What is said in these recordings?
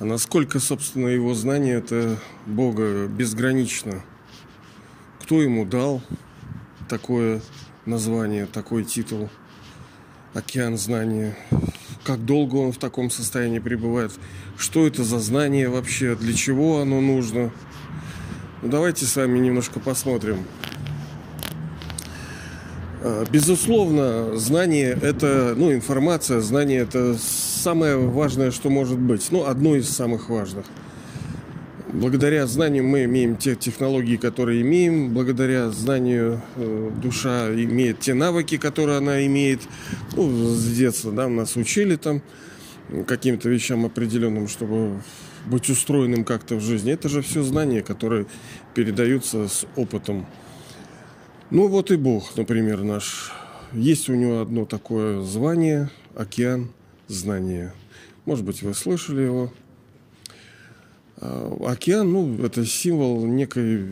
А насколько, собственно, его знание это Бога безгранично? Кто ему дал такое название, такой титул? Океан знания. Как долго он в таком состоянии пребывает? Что это за знание вообще? Для чего оно нужно? Ну, давайте с вами немножко посмотрим. А, безусловно, знание это, ну, информация, знание это самое важное, что может быть. Ну, одно из самых важных. Благодаря знанию мы имеем те технологии, которые имеем. Благодаря знанию э, душа имеет те навыки, которые она имеет. Ну, с детства, да, нас учили там каким-то вещам определенным, чтобы быть устроенным как-то в жизни. Это же все знания, которые передаются с опытом. Ну вот и Бог, например, наш. Есть у него одно такое звание – океан знания. Может быть, вы слышали его. А, океан, ну, это символ некой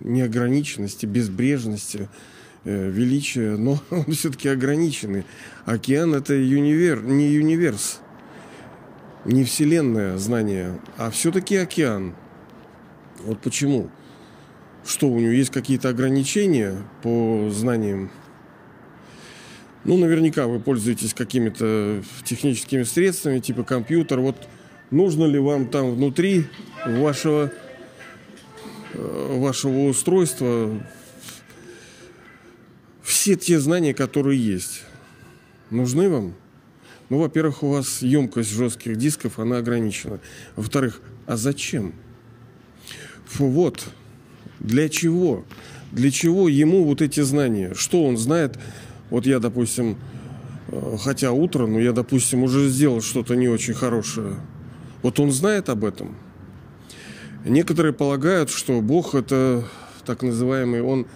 неограниченности, безбрежности, э, величия, но он все-таки ограниченный. Океан это юнивер, не универс, не вселенная знание, а все-таки океан. Вот почему? Что у него есть какие-то ограничения по знаниям? Ну, наверняка вы пользуетесь какими-то техническими средствами, типа компьютер. Вот нужно ли вам там внутри вашего, э, вашего устройства все те знания, которые есть? Нужны вам? Ну, во-первых, у вас емкость жестких дисков, она ограничена. Во-вторых, а зачем? Фу, вот, для чего? Для чего ему вот эти знания? Что он знает? Вот я, допустим, э, хотя утро, но я, допустим, уже сделал что-то не очень хорошее. Вот он знает об этом. Некоторые полагают, что Бог это так называемый, он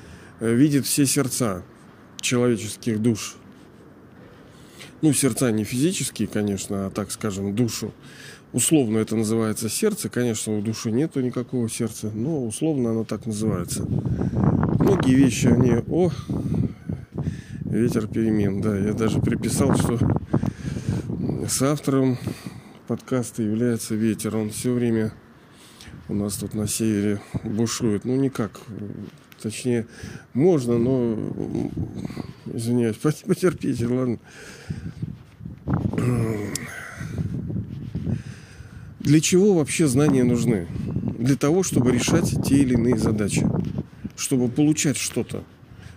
э, видит все сердца человеческих душ. Ну, сердца не физические, конечно, а так скажем, душу. Условно это называется сердце. Конечно, у души нету никакого сердца, но условно оно так называется. Многие вещи, они, о, ветер перемен, да, я даже приписал, что с автором подкаста является ветер. Он все время у нас тут на севере бушует. Ну, никак. Точнее, можно, но... Извиняюсь, потерпите, ладно. Для чего вообще знания нужны? Для того, чтобы решать те или иные задачи. Чтобы получать что-то.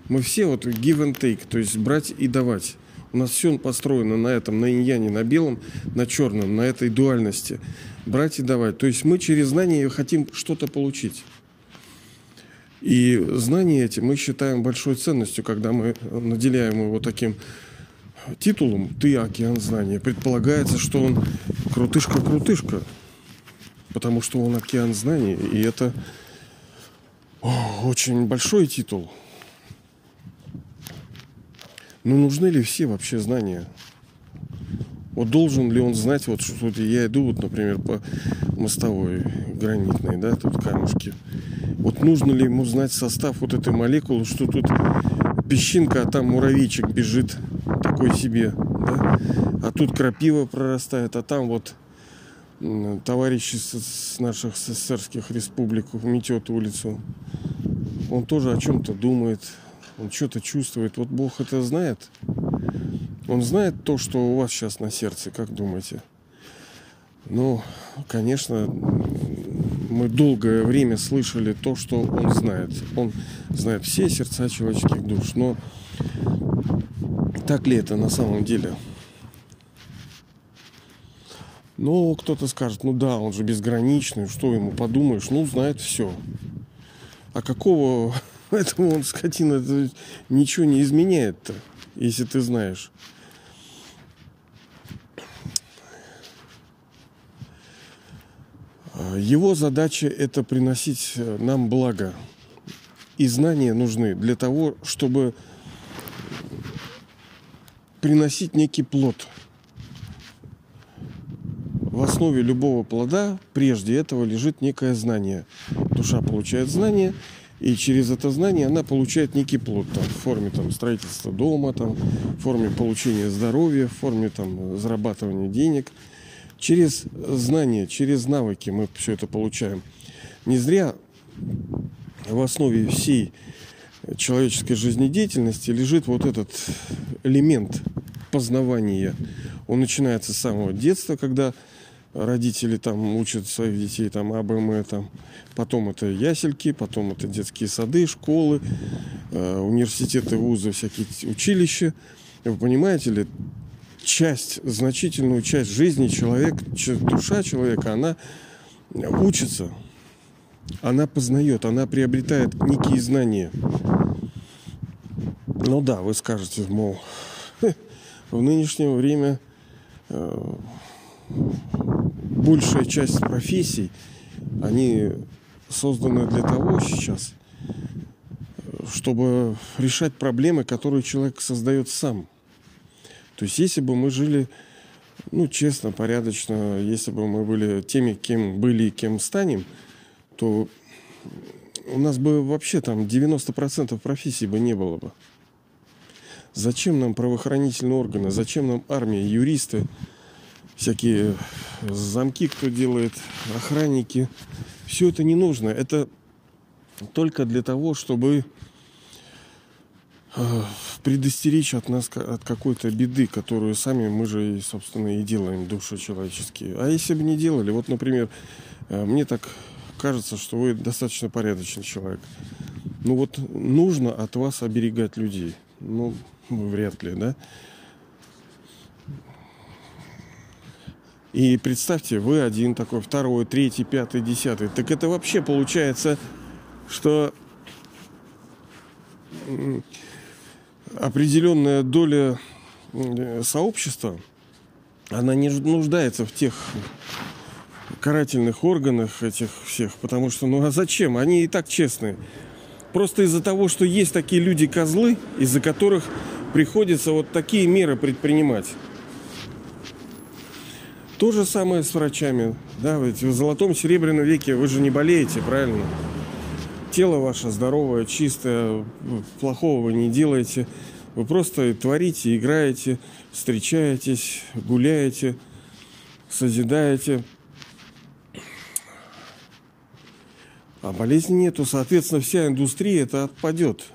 Мы все вот give and take, то есть брать и давать. У нас все построено на этом, на иньяне, на белом, на черном, на этой дуальности. Брать и давать. То есть мы через знания хотим что-то получить. И знания эти мы считаем большой ценностью, когда мы наделяем его таким титулом «Ты океан знания». Предполагается, что он крутышка-крутышка, потому что он океан знаний, и это очень большой титул – ну, нужны ли все вообще знания? Вот должен ли он знать, вот что я иду, вот, например, по мостовой гранитной, да, тут камушки. Вот нужно ли ему знать состав вот этой молекулы, что тут песчинка, а там муравейчик бежит такой себе, да? А тут крапива прорастает, а там вот товарищи с наших СССРских республик метет улицу. Он тоже о чем-то думает, он что-то чувствует. Вот Бог это знает. Он знает то, что у вас сейчас на сердце, как думаете? Ну, конечно, мы долгое время слышали то, что он знает. Он знает все сердца человеческих душ. Но так ли это на самом деле? Ну, кто-то скажет, ну да, он же безграничный, что ему подумаешь, ну, знает все. А какого Поэтому он, скотина, ничего не изменяет-то, если ты знаешь. Его задача это приносить нам благо. И знания нужны для того, чтобы приносить некий плод. В основе любого плода прежде этого лежит некое знание. Душа получает знание – и через это знание она получает некий плод там, в форме там, строительства дома, там, в форме получения здоровья, в форме там, зарабатывания денег. Через знания, через навыки мы все это получаем. Не зря в основе всей человеческой жизнедеятельности лежит вот этот элемент познавания. Он начинается с самого детства, когда родители там учат своих детей там АБМ, там, потом это ясельки, потом это детские сады, школы, э, университеты, вузы, всякие училища. Вы понимаете ли, часть, значительную часть жизни человек, душа человека, она учится, она познает, она приобретает некие знания. Ну да, вы скажете, мол, в нынешнее время э, большая часть профессий, они созданы для того сейчас, чтобы решать проблемы, которые человек создает сам. То есть, если бы мы жили, ну, честно, порядочно, если бы мы были теми, кем были и кем станем, то у нас бы вообще там 90% профессий бы не было бы. Зачем нам правоохранительные органы? Зачем нам армия, юристы, всякие замки, кто делает, охранники? Все это не нужно. Это только для того, чтобы э, предостеречь от нас от какой-то беды, которую сами мы же, собственно, и делаем, души человеческие. А если бы не делали, вот, например, э, мне так кажется, что вы достаточно порядочный человек. Ну вот нужно от вас оберегать людей. Ну, Вряд ли, да? И представьте, вы один такой, второй, третий, пятый, десятый. Так это вообще получается, что определенная доля сообщества, она не нуждается в тех карательных органах этих всех, потому что, ну а зачем? Они и так честные. Просто из-за того, что есть такие люди-козлы, из-за которых приходится вот такие меры предпринимать. То же самое с врачами. Да, ведь в золотом серебряном веке вы же не болеете, правильно? Тело ваше здоровое, чистое, плохого вы не делаете. Вы просто творите, играете, встречаетесь, гуляете, созидаете. А болезни нету, соответственно, вся индустрия это отпадет.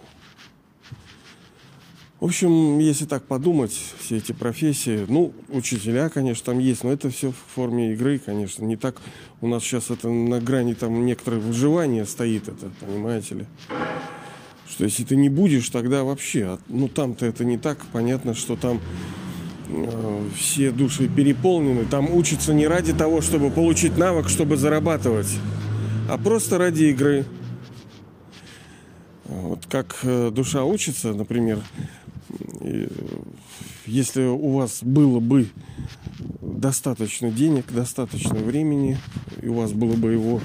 В общем, если так подумать, все эти профессии, ну, учителя, конечно, там есть, но это все в форме игры, конечно. Не так у нас сейчас это на грани там некоторое выживание стоит, это, понимаете ли. Что если ты не будешь, тогда вообще, а, ну, там-то это не так, понятно, что там э, все души переполнены, там учатся не ради того, чтобы получить навык, чтобы зарабатывать, а просто ради игры. Вот как э, душа учится, например, если у вас было бы достаточно денег, достаточно времени, и у вас было бы его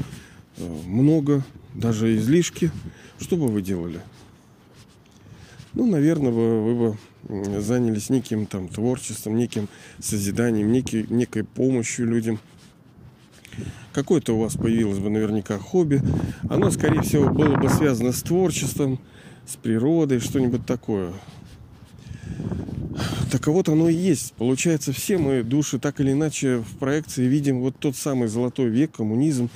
э, много, даже излишки, что бы вы делали? Ну, наверное, вы, бы занялись неким там творчеством, неким созиданием, некий, некой помощью людям. Какое-то у вас появилось бы наверняка хобби. Оно, скорее всего, было бы связано с творчеством, с природой, что-нибудь такое. Так вот оно и есть. Получается, все мы души так или иначе в проекции видим вот тот самый золотой век, коммунизм,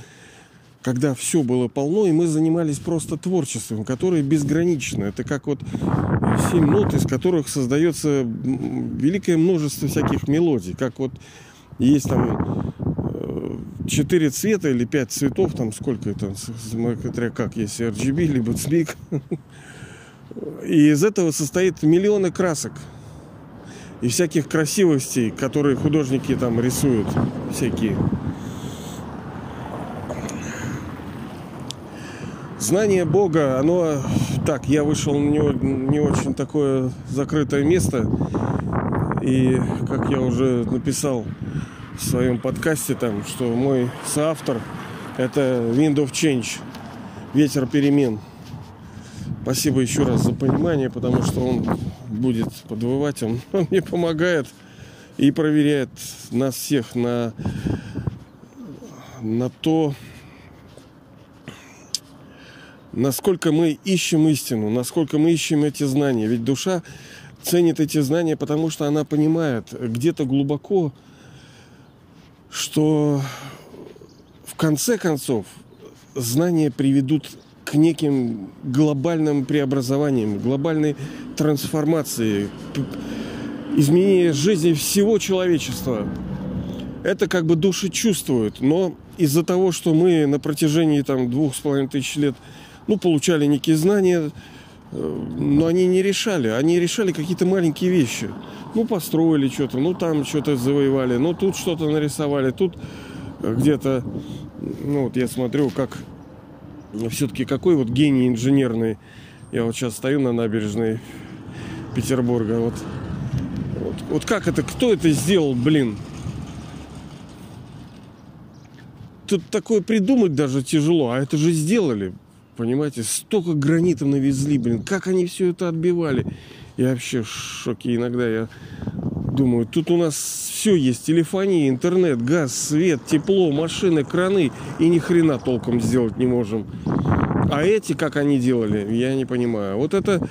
когда все было полно, и мы занимались просто творчеством, которое безгранично. Это как вот семь нот, из которых создается великое множество всяких мелодий. Как вот есть там э, четыре цвета или пять цветов, там сколько это, смотря как, есть RGB, либо цвик. И из этого состоит миллионы красок и всяких красивостей, которые художники там рисуют, всякие. Знание Бога, оно так, я вышел на него не очень такое закрытое место. И как я уже написал в своем подкасте там, что мой соавтор это Wind of Change, ветер перемен. Спасибо еще раз за понимание, потому что он будет подвывать, он, он мне помогает и проверяет нас всех на, на то, насколько мы ищем истину, насколько мы ищем эти знания. Ведь душа ценит эти знания, потому что она понимает где-то глубоко что в конце концов знания приведут к неким глобальным преобразованиям, глобальной трансформации, изменения жизни всего человечества. Это как бы души чувствуют, но из-за того, что мы на протяжении там двух с половиной тысяч лет ну, получали некие знания, э, но они не решали. Они решали какие-то маленькие вещи. Ну, построили что-то, ну, там что-то завоевали, ну, тут что-то нарисовали, тут где-то, ну, вот я смотрю, как все-таки какой вот гений инженерный. Я вот сейчас стою на набережной Петербурга. Вот, вот, вот как это, кто это сделал, блин? Тут такое придумать даже тяжело, а это же сделали. Понимаете, столько гранита навезли, блин, как они все это отбивали. Я вообще в шоке иногда. Я думаю, тут у нас все есть. Телефония, интернет, газ, свет, тепло, машины, краны. И ни хрена толком сделать не можем. А эти, как они делали, я не понимаю. Вот это...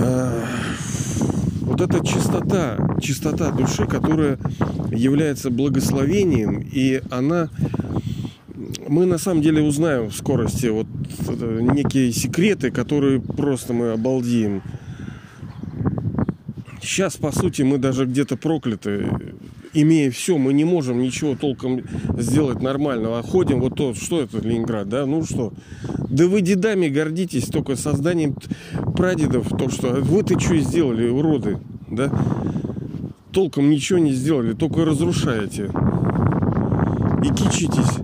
Э, вот эта чистота, чистота души, которая является благословением, и она мы на самом деле узнаем в скорости вот некие секреты, которые просто мы обалдеем. Сейчас, по сути, мы даже где-то прокляты. Имея все, мы не можем ничего толком сделать нормального. А ходим, вот то, что это Ленинград, да? Ну что? Да вы дедами гордитесь только созданием прадедов. То, что вы ты что сделали, уроды, да? Толком ничего не сделали, только разрушаете. И кичитесь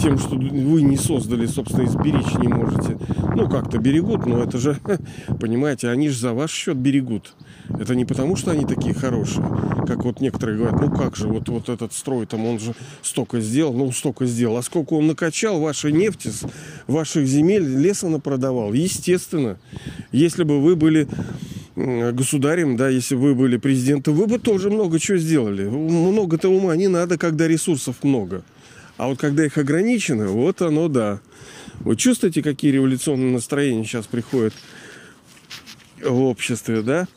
тем, что вы не создали, собственно, изберечь не можете. Ну, как-то берегут, но это же, понимаете, они же за ваш счет берегут. Это не потому, что они такие хорошие, как вот некоторые говорят, ну как же, вот, вот этот строй там, он же столько сделал, ну столько сделал. А сколько он накачал вашей нефти, ваших земель, леса напродавал? Естественно. Если бы вы были государем, да, если вы были президентом, вы бы тоже много чего сделали. Много-то ума не надо, когда ресурсов много. А вот когда их ограничено, вот оно да. Вы чувствуете, какие революционные настроения сейчас приходят в обществе, да?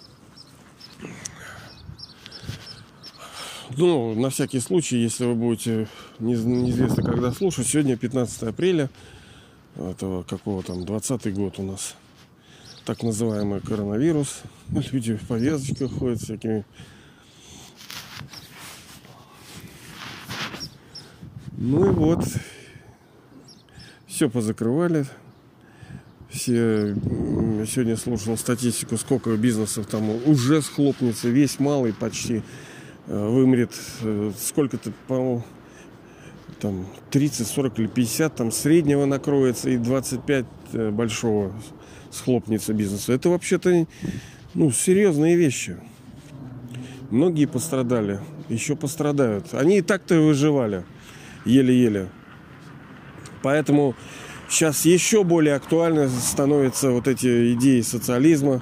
Ну, на всякий случай, если вы будете неизвестно когда слушать, сегодня 15 апреля, этого какого там, 20 год у нас, так называемый коронавирус. Люди в повязочках ходят всякими. Ну и вот, все позакрывали. Все, сегодня слушал статистику, сколько бизнесов там уже схлопнется, весь малый почти вымрет, э, сколько-то, по-моему, там 30, 40 или 50 там среднего накроется и 25 э, большого схлопнется бизнеса. Это вообще-то ну, серьезные вещи. Многие пострадали, еще пострадают. Они и так-то выживали еле-еле. Поэтому сейчас еще более актуальны становятся вот эти идеи социализма,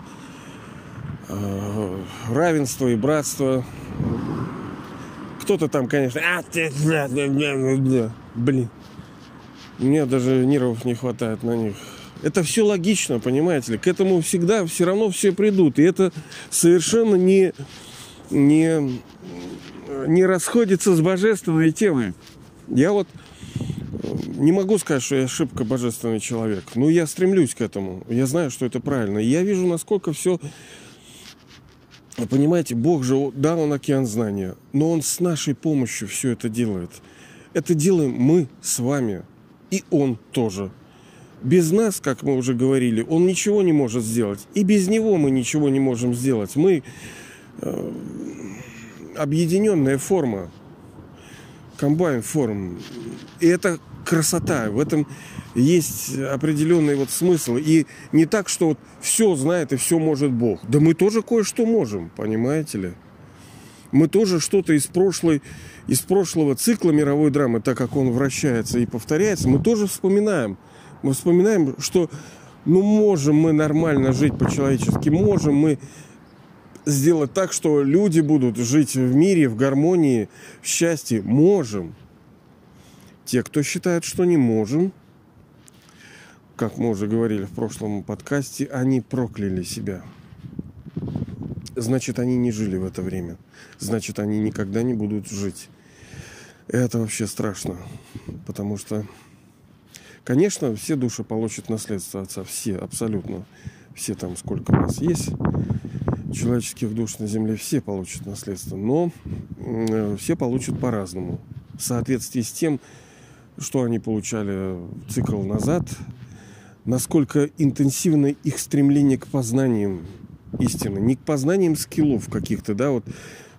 э, равенства и братства. Кто-то там, конечно, а, блин, мне даже нервов не хватает на них. Это все логично, понимаете ли. К этому всегда все равно все придут. И это совершенно не, не, не расходится с божественной темой. Я вот э, не могу сказать, что я ошибка божественный человек. Но я стремлюсь к этому. Я знаю, что это правильно. И я вижу, насколько все... Понимаете, Бог же, да, Он океан знания, но Он с нашей помощью все это делает. Это делаем мы с вами. И Он тоже. Без нас, как мы уже говорили, Он ничего не может сделать. И без Него мы ничего не можем сделать. Мы э, объединенная форма комбайн форм. И это красота. В этом есть определенный вот смысл. И не так, что вот все знает и все может Бог. Да мы тоже кое-что можем, понимаете ли? Мы тоже что-то из прошлой, из прошлого цикла мировой драмы, так как он вращается и повторяется, мы тоже вспоминаем. Мы вспоминаем, что ну можем мы нормально жить по-человечески, можем мы сделать так, что люди будут жить в мире, в гармонии, в счастье? Можем. Те, кто считает, что не можем, как мы уже говорили в прошлом подкасте, они прокляли себя. Значит, они не жили в это время. Значит, они никогда не будут жить. Это вообще страшно. Потому что, конечно, все души получат наследство отца. Все, абсолютно. Все там, сколько у нас есть человеческих душ на земле, все получат наследство. Но все получат по-разному. В соответствии с тем, что они получали цикл назад, насколько интенсивно их стремление к познаниям истины, не к познаниям скиллов каких-то, да, вот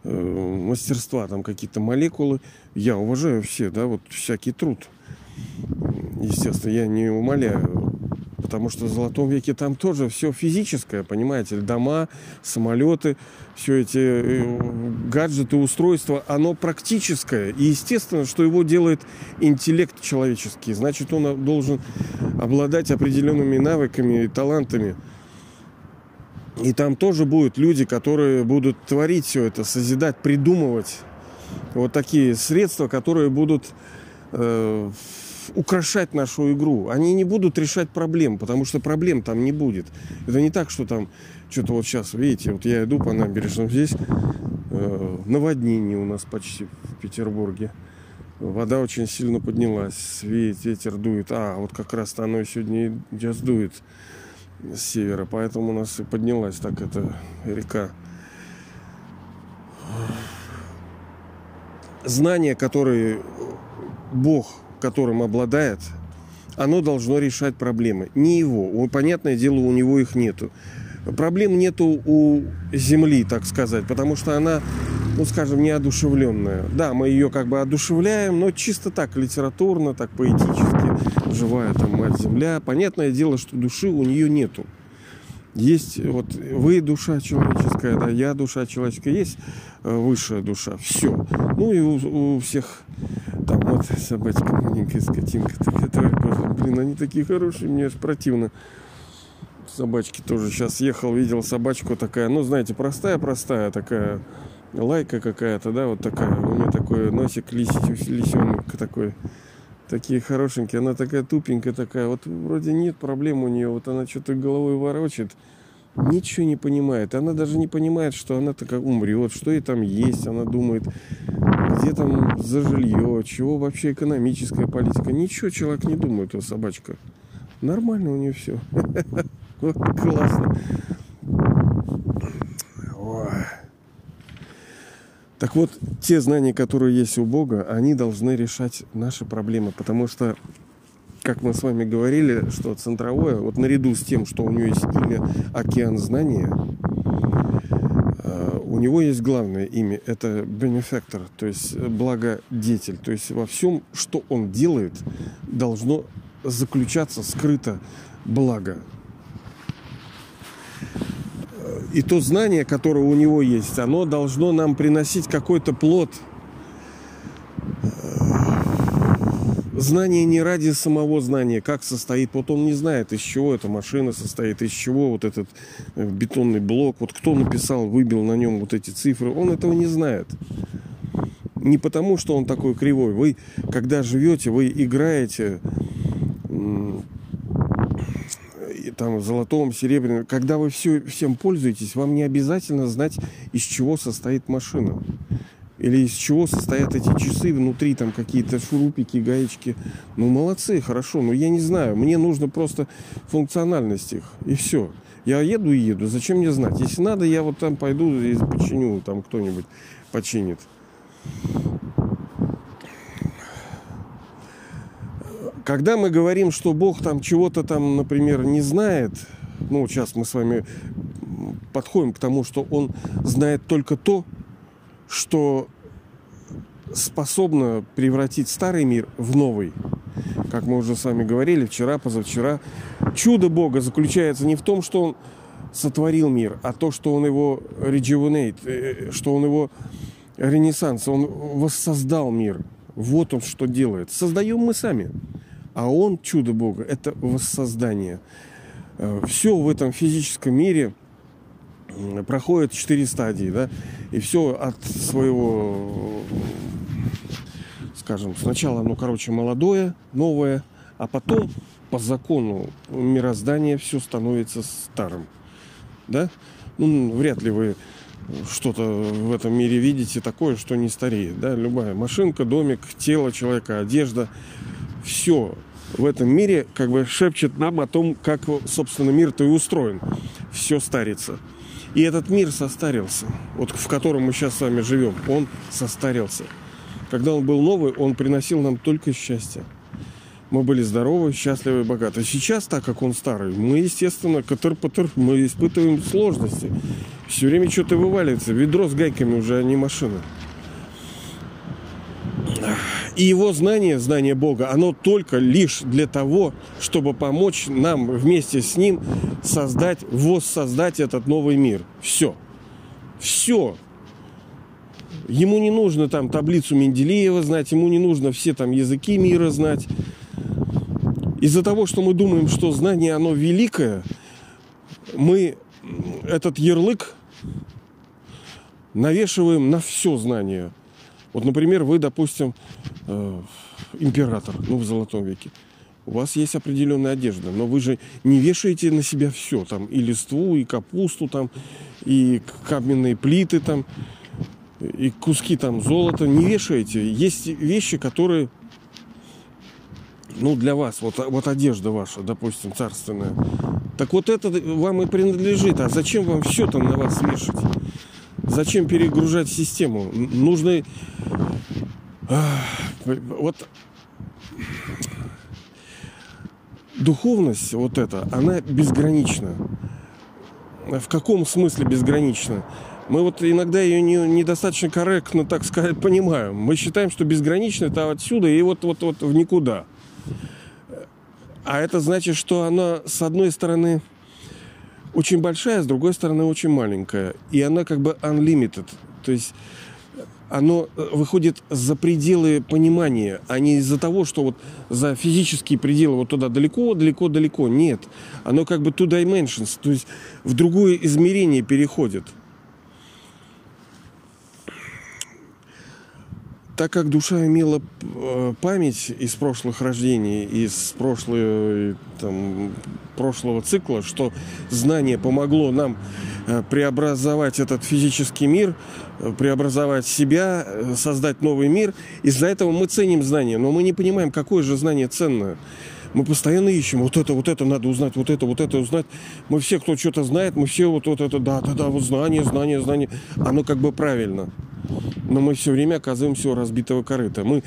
э, мастерства, там какие-то молекулы. Я уважаю все, да, вот всякий труд. Естественно, я не умоляю, потому что в Золотом веке там тоже все физическое, понимаете, дома, самолеты, все эти э, гаджеты, устройства, оно практическое. И естественно, что его делает интеллект человеческий. Значит, он должен обладать определенными навыками и талантами. И там тоже будут люди, которые будут творить все это, созидать, придумывать вот такие средства, которые будут э, украшать нашу игру. Они не будут решать проблем, потому что проблем там не будет. Это не так, что там что-то вот сейчас, видите, вот я иду по набережным здесь, э, наводнение у нас почти в Петербурге. Вода очень сильно поднялась, ветер дует. А, вот как раз-то оно сегодня сейчас дует с севера, поэтому у нас и поднялась так эта река. Знания, которые Бог, которым обладает, оно должно решать проблемы. Не его. Понятное дело, у него их нету. Проблем нету у Земли, так сказать, потому что она, ну, скажем, неодушевленная. Да, мы ее как бы одушевляем, но чисто так, литературно, так поэтически. Живая там мать-земля. Понятное дело, что души у нее нету. Есть вот вы душа человеческая, да, я душа человеческая, есть э, высшая душа, все. Ну и у, у всех вот собачка маленькая, скотинка такая, блин, они такие хорошие, мне аж противно собачки тоже. Сейчас ехал, видел собачку такая, ну, знаете, простая-простая такая, лайка какая-то, да, вот такая. У нее такой носик лис, лисенок такой. Такие хорошенькие. Она такая тупенькая такая. Вот вроде нет проблем у нее. Вот она что-то головой ворочает. Ничего не понимает. Она даже не понимает, что она такая умрет, что ей там есть. Она думает, где там за жилье, чего вообще экономическая политика. Ничего человек не думает, о собачка. Нормально у нее все. Классно. Так вот, те знания, которые есть у Бога, они должны решать наши проблемы, потому что, как мы с вами говорили, что центровое, вот наряду с тем, что у него есть имя океан знания, э, у него есть главное имя, это бенефектор, то есть благодетель. То есть во всем, что он делает, должно заключаться скрыто благо и то знание, которое у него есть, оно должно нам приносить какой-то плод. Знание не ради самого знания, как состоит. Вот он не знает, из чего эта машина состоит, из чего вот этот э, бетонный блок. Вот кто написал, выбил на нем вот эти цифры. Он этого не знает. Не потому, что он такой кривой. Вы, когда живете, вы играете там золотом, серебряном, когда вы все, всем пользуетесь, вам не обязательно знать, из чего состоит машина. Или из чего состоят эти часы, внутри там какие-то шурупики, гаечки. Ну, молодцы, хорошо, но я не знаю. Мне нужно просто функциональность их, и все. Я еду и еду, зачем мне знать? Если надо, я вот там пойду и починю, там кто-нибудь починит. Когда мы говорим, что Бог там чего-то там, например, не знает, ну, сейчас мы с вами подходим к тому, что Он знает только то, что способно превратить старый мир в новый. Как мы уже с вами говорили вчера, позавчера. Чудо Бога заключается не в том, что Он сотворил мир, а то, что Он его rejuvenate, э, что Он его ренессанс, Он воссоздал мир. Вот Он что делает. Создаем мы сами. А он, чудо Бога, это воссоздание. Э, все в этом физическом мире проходит четыре стадии, да, и все от своего, скажем, сначала, ну, короче, молодое, новое, а потом по закону мироздания все становится старым, да. Ну, вряд ли вы что-то в этом мире видите такое, что не стареет. Да? Любая машинка, домик, тело человека, одежда, все в этом мире как бы шепчет нам о том, как, собственно, мир-то и устроен. Все старится. И этот мир состарился, вот в котором мы сейчас с вами живем, он состарился. Когда он был новый, он приносил нам только счастье. Мы были здоровы, счастливы, богаты. Сейчас, так как он старый, мы, естественно, котыр потыр мы испытываем сложности. Все время что-то вываливается. Ведро с гайками уже, а не машина. И его знание, знание Бога, оно только лишь для того, чтобы помочь нам вместе с ним создать, воссоздать этот новый мир. Все. Все. Ему не нужно там таблицу Менделеева знать, ему не нужно все там языки мира знать. Из-за того, что мы думаем, что знание, оно великое, мы этот ярлык навешиваем на все знание. Вот, например, вы, допустим, э, император, ну, в Золотом веке. У вас есть определенная одежда, но вы же не вешаете на себя все, там, и листву, и капусту, там, и каменные плиты, там, и куски там золота, не вешаете. Есть вещи, которые, ну, для вас, вот, вот одежда ваша, допустим, царственная. Так вот это вам и принадлежит. А зачем вам все там на вас вешать? Зачем перегружать систему? Нужно... Вот духовность вот эта, она безгранична. В каком смысле безгранична? Мы вот иногда ее не, недостаточно корректно, так сказать, понимаем. Мы считаем, что безгранично это отсюда и вот, вот, вот в никуда. А это значит, что она, с одной стороны, очень большая, с другой стороны очень маленькая. И она как бы unlimited. То есть оно э, выходит за пределы понимания, а не из-за того, что вот за физические пределы вот туда далеко, далеко, далеко. Нет. Оно как бы two dimensions, то есть в другое измерение переходит. Так как душа имела э, память из прошлых рождений, из прошлого, там, прошлого цикла, что знание помогло нам э, преобразовать этот физический мир, э, преобразовать себя, создать новый мир. Из-за этого мы ценим знание, но мы не понимаем, какое же знание ценное. Мы постоянно ищем, вот это, вот это надо узнать, вот это, вот это узнать. Мы все, кто что-то знает, мы все вот, вот это, да, да, да, вот знание, знание, знание. Оно как бы правильно но мы все время оказываемся у разбитого корыта. Мы,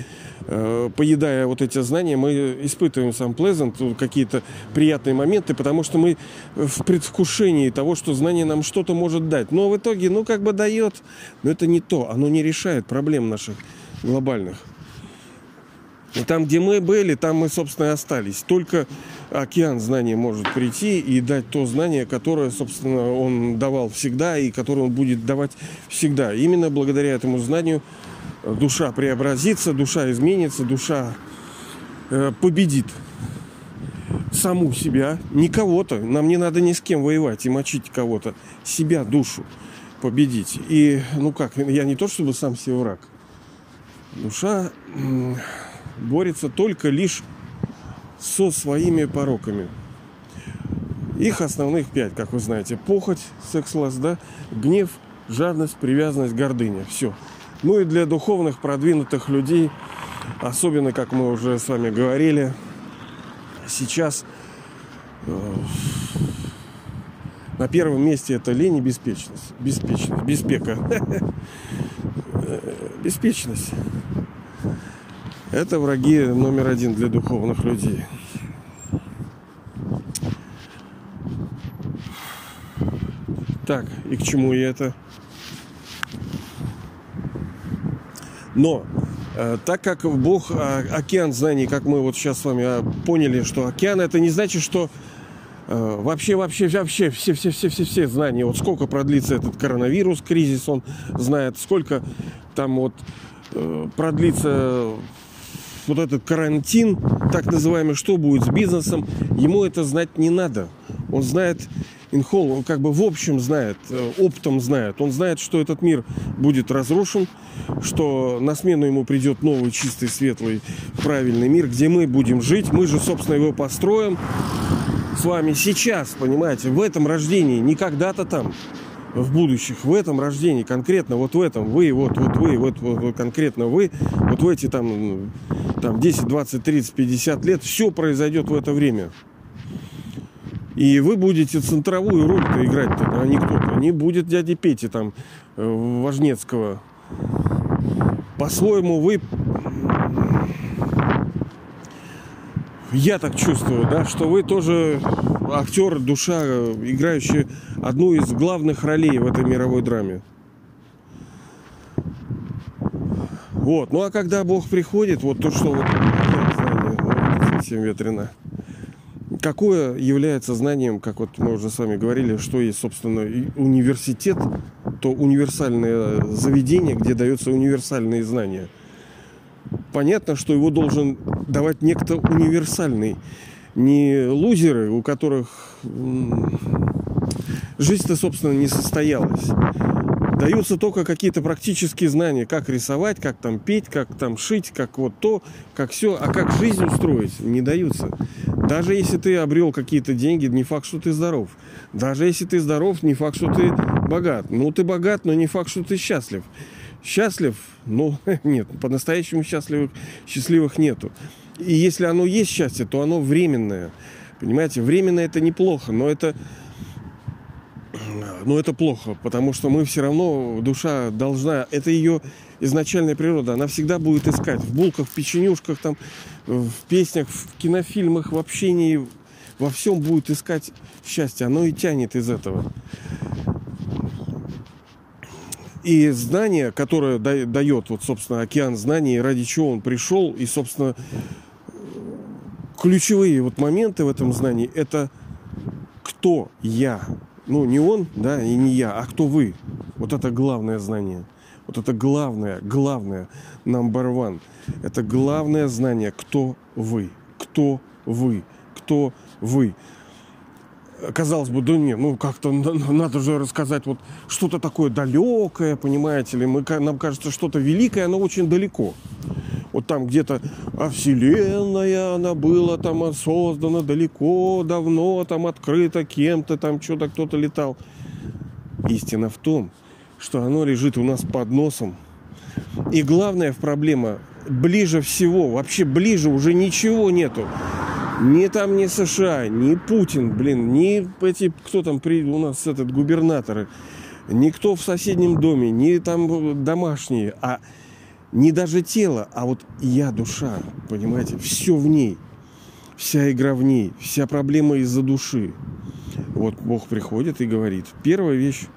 э, поедая вот эти знания, мы испытываем сам pleasant, какие-то приятные моменты, потому что мы в предвкушении того, что знание нам что-то может дать. Но в итоге, ну, как бы дает, но это не то, оно не решает проблем наших глобальных. И там, где мы были, там мы, собственно, и остались. Только океан знаний может прийти и дать то знание, которое, собственно, он давал всегда и которое он будет давать всегда. Именно благодаря этому знанию душа преобразится, душа изменится, душа э, победит саму себя, не кого-то. Нам не надо ни с кем воевать и мочить кого-то. Себя, душу победить. И, ну как, я не то чтобы сам себе враг. Душа борется только лишь со своими пороками. Их основных пять, как вы знаете. Похоть, секс-ласт, да, гнев, жадность, привязанность, гордыня. Все. Ну и для духовных продвинутых людей, особенно, как мы уже с вами говорили, сейчас э, на первом месте это лень и беспечность. Беспечность. Беспека. Беспечность. Это враги номер один для духовных людей. Так, и к чему я это? Но э, так как Бог э, океан знаний, как мы вот сейчас с вами э, поняли, что океан это не значит, что вообще, вообще, вообще все, все, все, все, все знания, вот сколько продлится этот коронавирус, кризис, он знает, сколько там вот продлится вот этот карантин, так называемый, что будет с бизнесом, ему это знать не надо. Он знает инхол, он как бы в общем знает, э, оптом знает. Он знает, что этот мир будет разрушен, что на смену ему придет новый, чистый, светлый, правильный мир, где мы будем жить. Мы же, собственно, его построим с вами сейчас, понимаете, в этом рождении, не когда-то там. В будущих, в этом рождении, конкретно вот в этом, вы, вот, вот вы, вот, вот, вот конкретно вы, вот в эти там, там 10, 20, 30, 50 лет, все произойдет в это время. И вы будете центровую роль-то играть-то, а не кто-то. Не будет дяди Пети там, э, Важнецкого. По-своему вы я так чувствую, да, что вы тоже актер, душа, играющий одну из главных ролей в этой мировой драме. Вот. Ну а когда Бог приходит, вот то, что вот, совсем ветрено. Какое является знанием, как вот мы уже с вами говорили, что есть, собственно, университет, то универсальное заведение, где даются универсальные знания – понятно, что его должен давать некто универсальный. Не лузеры, у которых жизнь-то, собственно, не состоялась. Даются только какие-то практические знания, как рисовать, как там петь, как там шить, как вот то, как все. А как жизнь устроить, не даются. Даже если ты обрел какие-то деньги, не факт, что ты здоров. Даже если ты здоров, не факт, что ты богат. Ну, ты богат, но не факт, что ты счастлив. Счастлив? Ну, нет, по-настоящему счастливых, счастливых нету. И если оно есть счастье, то оно временное. Понимаете, временное это неплохо, но это, но это плохо, потому что мы все равно, душа должна, это ее изначальная природа, она всегда будет искать в булках, в печенюшках, там, в песнях, в кинофильмах, в общении, во всем будет искать счастье, оно и тянет из этого. И знание, которое дает, вот, собственно, океан знаний, ради чего он пришел, и, собственно, ключевые вот моменты в этом знании, это кто я. Ну, не он, да, и не я, а кто вы. Вот это главное знание. Вот это главное, главное, number one. Это главное знание, кто вы. Кто вы. Кто вы казалось бы, да нет, ну как-то надо же рассказать вот что-то такое далекое, понимаете ли, мы, нам кажется, что-то великое, оно очень далеко. Вот там где-то, а вселенная, она была там создана далеко, давно, там открыта кем-то, там что-то кто-то летал. Истина в том, что оно лежит у нас под носом. И главная проблема, ближе всего, вообще ближе уже ничего нету. Ни там ни США, ни Путин, блин, ни эти, кто там при, у нас этот губернаторы, никто в соседнем доме, ни там домашние, а не даже тело, а вот я душа, понимаете, все в ней, вся игра в ней, вся проблема из-за души. Вот Бог приходит и говорит, первая вещь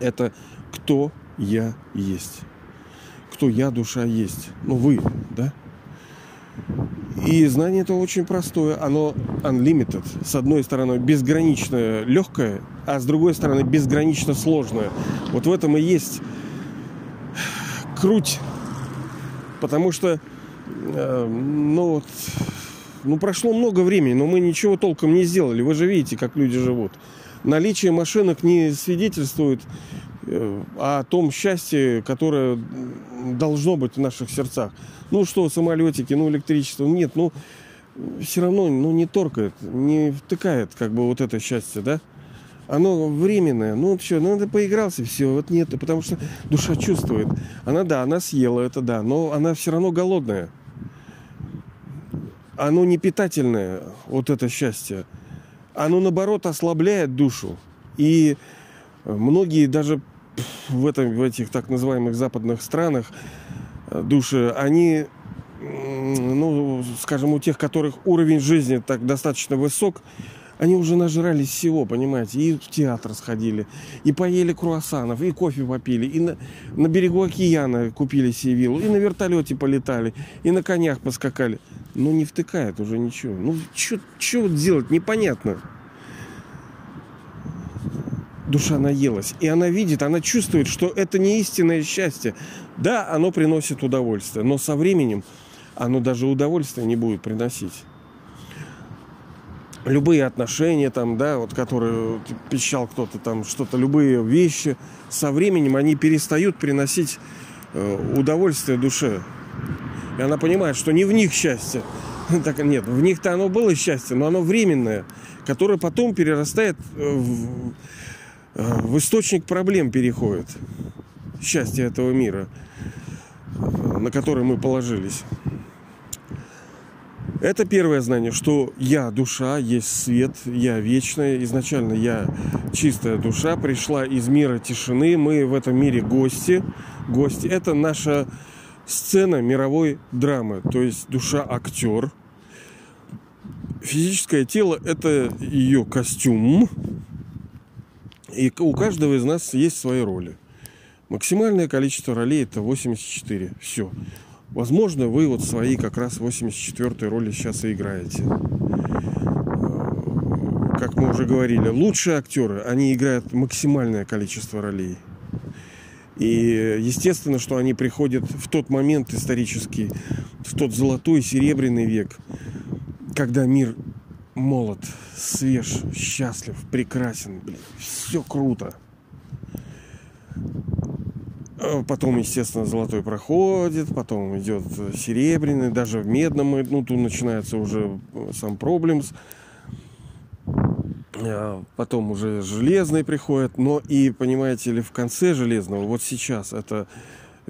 это кто я есть. Кто я, душа есть. Ну, вы, да? И знание это очень простое. Оно unlimited. С одной стороны, безгранично легкое, а с другой стороны, безгранично сложное. Вот в этом и есть круть. Потому что, э, ну вот, ну прошло много времени, но мы ничего толком не сделали. Вы же видите, как люди живут. Наличие машинок не свидетельствует о том счастье, которое должно быть в наших сердцах. Ну что, самолетики, ну электричество. Нет, ну все равно ну, не торкает, не втыкает как бы вот это счастье, да? Оно временное. Ну что, ну ты поигрался, все, вот нет, потому что душа чувствует. Она, да, она съела это, да, но она все равно голодная. Оно не питательное, вот это счастье. Оно, наоборот, ослабляет душу. И многие даже в, этом, в этих так называемых западных странах души, они, ну, скажем, у тех, которых уровень жизни так достаточно высок, они уже нажрались всего, понимаете, и в театр сходили, и поели круассанов, и кофе попили, и на, на берегу океана купили себе виллу, и на вертолете полетали, и на конях поскакали. Ну, не втыкает уже ничего. Ну, что делать, непонятно душа наелась. И она видит, она чувствует, что это не истинное счастье. Да, оно приносит удовольствие, но со временем оно даже удовольствия не будет приносить. Любые отношения там, да, вот которые пищал кто-то там, что-то, любые вещи, со временем они перестают приносить э, удовольствие душе. И она понимает, что не в них счастье. Так нет, в них-то оно было счастье, но оно временное, которое потом перерастает в э, в источник проблем переходит. Счастье этого мира, э, на который мы положились. Это первое знание, что я душа, есть свет, я вечная. Изначально я чистая душа, пришла из мира тишины. Мы в этом мире гости. Гости. Это наша сцена мировой драмы. То есть душа актер. Физическое тело – это ее костюм. И у каждого из нас есть свои роли. Максимальное количество ролей – это 84. Все. Возможно, вы вот свои как раз 84 роли сейчас и играете. Э, как мы уже говорили, лучшие актеры, они играют максимальное количество ролей. И естественно, что они приходят в тот момент исторический, в тот золотой, серебряный век, когда мир молод, свеж, счастлив, прекрасен, блин, все круто. Э, потом, естественно, золотой проходит, потом идет серебряный, даже в медном, ну, тут начинается уже э, сам проблем. Э, потом уже железный приходит, но и, понимаете ли, в конце железного, вот сейчас это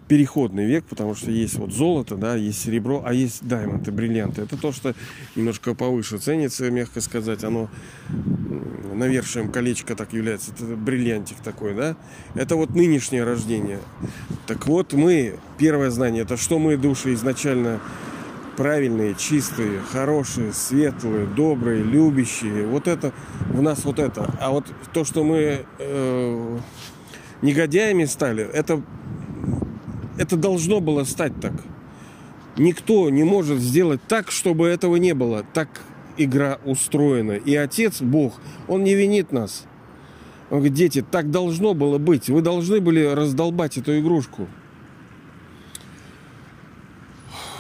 переходный век, потому что есть вот золото, да, есть серебро, а есть даймонды, бриллианты. Это то, что немножко повыше ценится, мягко сказать. Оно навершием колечко так является. Это бриллиантик такой, да. Это вот нынешнее рождение. Так вот мы, первое знание, это что мы души изначально правильные, чистые, хорошие, светлые, добрые, любящие. Вот это в нас вот это. А вот то, что мы э, негодяями стали, это это должно было стать так. Никто не может сделать так, чтобы этого не было. Так игра устроена. И Отец, Бог, Он не винит нас. Он говорит, дети, так должно было быть. Вы должны были раздолбать эту игрушку.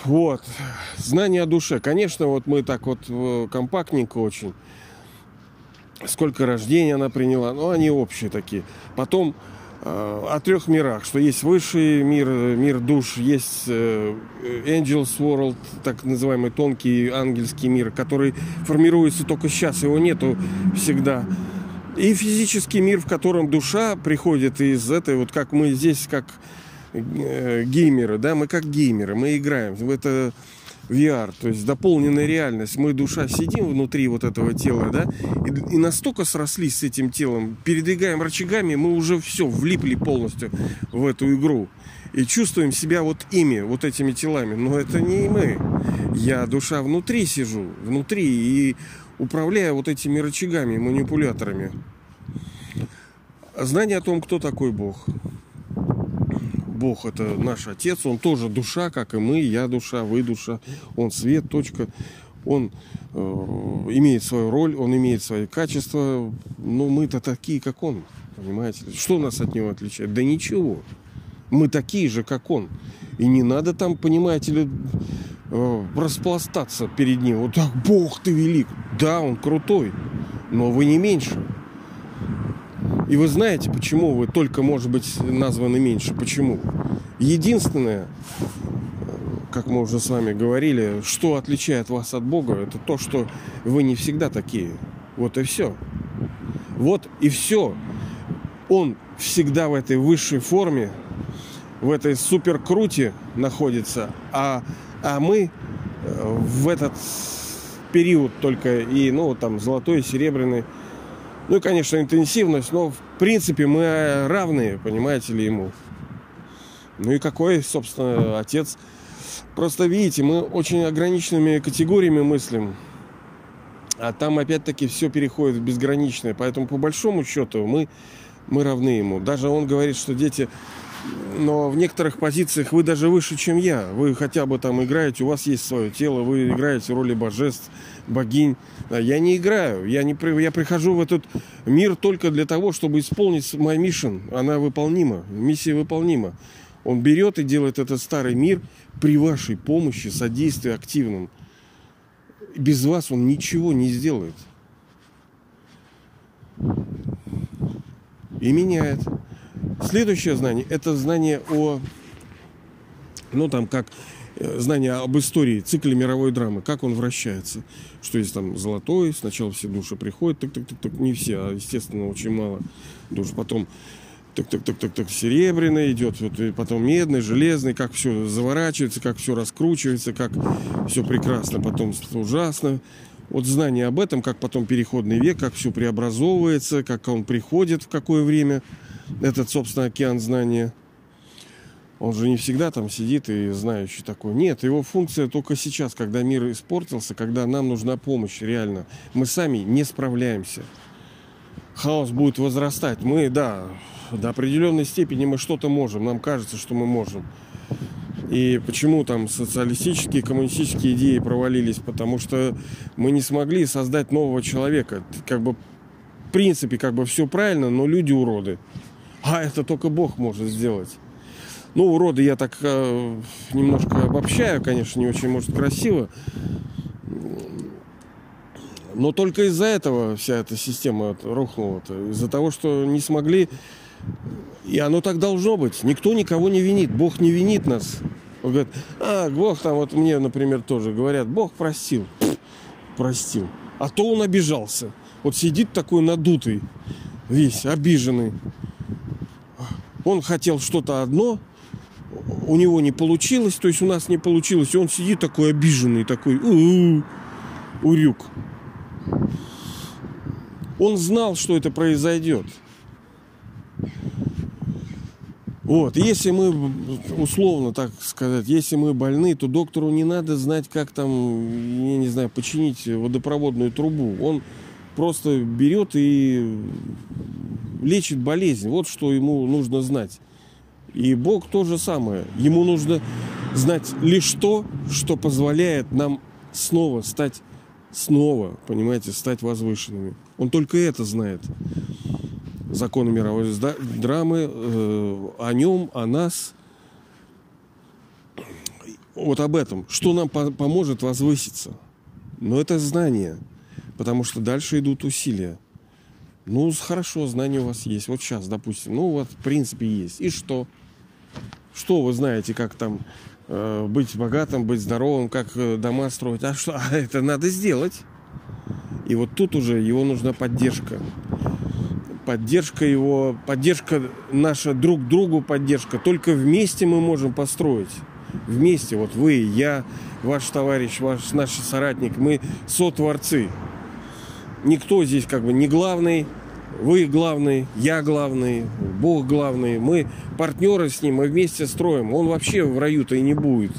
Вот. Знание о душе. Конечно, вот мы так вот э, компактненько очень. Сколько рождений она приняла. Но они общие такие. Потом о трех мирах, что есть высший мир, мир душ, есть э, Angels World, так называемый тонкий ангельский мир, который формируется только сейчас, его нету всегда. И физический мир, в котором душа приходит из этой, вот как мы здесь, как э, геймеры, да, мы как геймеры, мы играем. в Это VR, то есть дополненная реальность. Мы, душа, сидим внутри вот этого тела, да, и, и настолько срослись с этим телом, передвигаем рычагами, мы уже все, влипли полностью в эту игру. И чувствуем себя вот ими, вот этими телами. Но это не мы. Я, душа, внутри сижу, внутри, и управляю вот этими рычагами, манипуляторами. Знание о том, кто такой Бог. Бог это наш Отец, Он тоже душа, как и мы, я душа, вы душа, Он свет, точка. Он э, имеет свою роль, он имеет свои качества, но мы-то такие, как он, понимаете? Что нас от него отличает? Да ничего. Мы такие же, как он. И не надо там, понимаете ли, э, распластаться перед ним. Вот так, Бог ты велик. Да, он крутой, но вы не меньше. И вы знаете, почему вы только, может быть, названы меньше. Почему? Единственное, как мы уже с вами говорили, что отличает вас от Бога, это то, что вы не всегда такие. Вот и все. Вот и все. Он всегда в этой высшей форме, в этой суперкруте находится, а, а мы э, в этот период только и, ну, там, золотой, серебряный, ну и, конечно, интенсивность, но в принципе мы равные, понимаете ли, ему. Ну и какой, собственно, отец. Просто видите, мы очень ограниченными категориями мыслим. А там опять-таки все переходит в безграничное. Поэтому по большому счету мы, мы равны ему. Даже он говорит, что дети но в некоторых позициях вы даже выше, чем я. Вы хотя бы там играете, у вас есть свое тело, вы играете роли божеств, богинь. Я не играю, я, не, я прихожу в этот мир только для того, чтобы исполнить мой миссион. Она выполнима, миссия выполнима. Он берет и делает этот старый мир при вашей помощи, содействии активном. Без вас он ничего не сделает. И меняет. Следующее знание – это знание о, ну там как э, знание об истории, цикле мировой драмы, как он вращается. Что есть там золотой, сначала все души приходят, так, так, так, так, не все, а естественно очень мало душ. Потом так, так, так, так, так, серебряный идет, вот, и потом медный, железный, как все заворачивается, как все раскручивается, как все прекрасно, потом ужасно. Вот знание об этом, как потом переходный век, как все преобразовывается, как он приходит, в какое время, этот, собственно, океан знания. Он же не всегда там сидит и знающий такой. Нет, его функция только сейчас, когда мир испортился, когда нам нужна помощь, реально. Мы сами не справляемся. Хаос будет возрастать. Мы, да, до определенной степени мы что-то можем. Нам кажется, что мы можем. И почему там социалистические, коммунистические идеи провалились? Потому что мы не смогли создать нового человека. Как бы в принципе как бы все правильно, но люди уроды. А это только Бог может сделать. Ну, уроды я так э, немножко обобщаю, конечно, не очень, может, красиво. Но только из-за этого вся эта система рухнула. -то. Из-за того, что не смогли и оно так должно быть. Никто никого не винит. Бог не винит нас. Он говорит, а, Бог там, вот мне, например, тоже говорят, Бог простил. Пфф, простил. А то он обижался. Вот сидит такой надутый, весь обиженный. Он хотел что-то одно, у него не получилось, то есть у нас не получилось, и он сидит такой обиженный, такой урюк. Он знал, что это произойдет. Вот, если мы, условно так сказать, если мы больны, то доктору не надо знать, как там, я не знаю, починить водопроводную трубу. Он просто берет и лечит болезнь. Вот что ему нужно знать. И Бог то же самое. Ему нужно знать лишь то, что позволяет нам снова стать, снова, понимаете, стать возвышенными. Он только это знает законы мировой драмы, э, о нем, о нас. Вот об этом. Что нам поможет возвыситься? Но это знание. Потому что дальше идут усилия. Ну, хорошо, знание у вас есть. Вот сейчас, допустим. Ну, вот, в принципе, есть. И что? Что вы знаете, как там э, быть богатым, быть здоровым, как э, дома строить? А что? А это надо сделать. И вот тут уже его нужна поддержка поддержка его, поддержка наша друг другу поддержка. Только вместе мы можем построить. Вместе, вот вы, я, ваш товарищ, ваш наш соратник, мы сотворцы. Никто здесь как бы не главный, вы главный, я главный, Бог главный. Мы партнеры с ним, мы вместе строим. Он вообще в раю-то и не будет.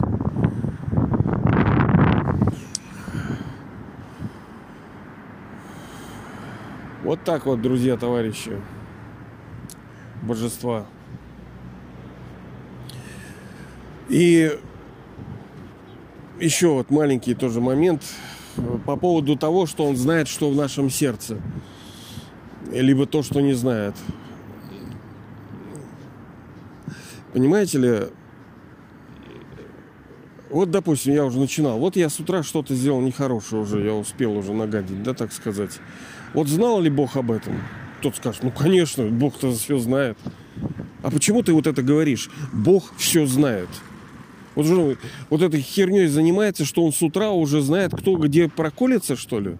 Вот так вот, друзья, товарищи, божества. И еще вот маленький тоже момент по поводу того, что он знает, что в нашем сердце. Либо то, что не знает. Понимаете ли, вот, допустим, я уже начинал. Вот я с утра что-то сделал нехорошее уже, я успел уже нагадить, да, так сказать. Вот знал ли Бог об этом? Тот скажет, ну, конечно, Бог-то все знает. А почему ты вот это говоришь? Бог все знает. Вот, же, вот этой херней занимается, что он с утра уже знает, кто где проколется, что ли?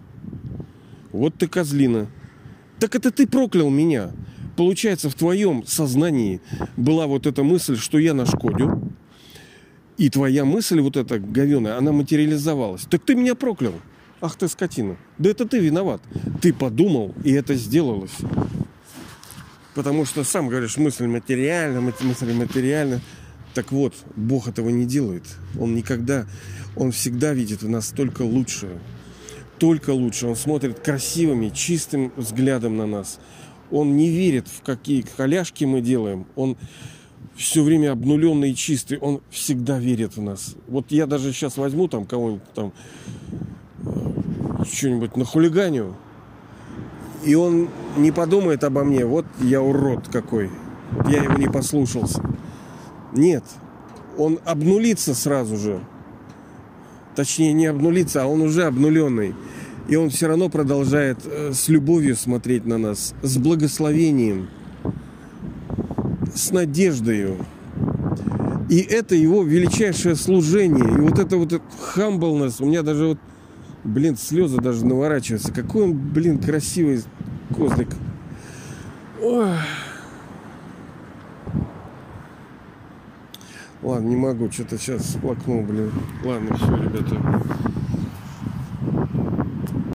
Вот ты козлина. Так это ты проклял меня. Получается, в твоем сознании была вот эта мысль, что я нашкодю. И твоя мысль вот эта говеная, она материализовалась. Так ты меня проклял. Ах ты скотина. Да это ты виноват. Ты подумал, и это сделалось. Потому что сам говоришь, мысль материальна, мысль материальна. Так вот, Бог этого не делает. Он никогда, Он всегда видит в нас только лучшее. Только лучше. Он смотрит красивыми, чистым взглядом на нас. Он не верит в какие коляшки мы делаем. Он все время обнуленный и чистый. Он всегда верит в нас. Вот я даже сейчас возьму там кого-нибудь там что-нибудь на хулиганию, и он не подумает обо мне, вот я урод какой, я его не послушался. Нет. Он обнулится сразу же. Точнее, не обнулится, а он уже обнуленный. И он все равно продолжает э, с любовью смотреть на нас, с благословением, с надеждою. И это его величайшее служение. И вот это вот хамблнес, у меня даже вот, блин, слезы даже наворачиваются. Какой он, блин, красивый козлик. Ох. Ладно, не могу, что-то сейчас сплакнул, блин. Ладно, все, ребята.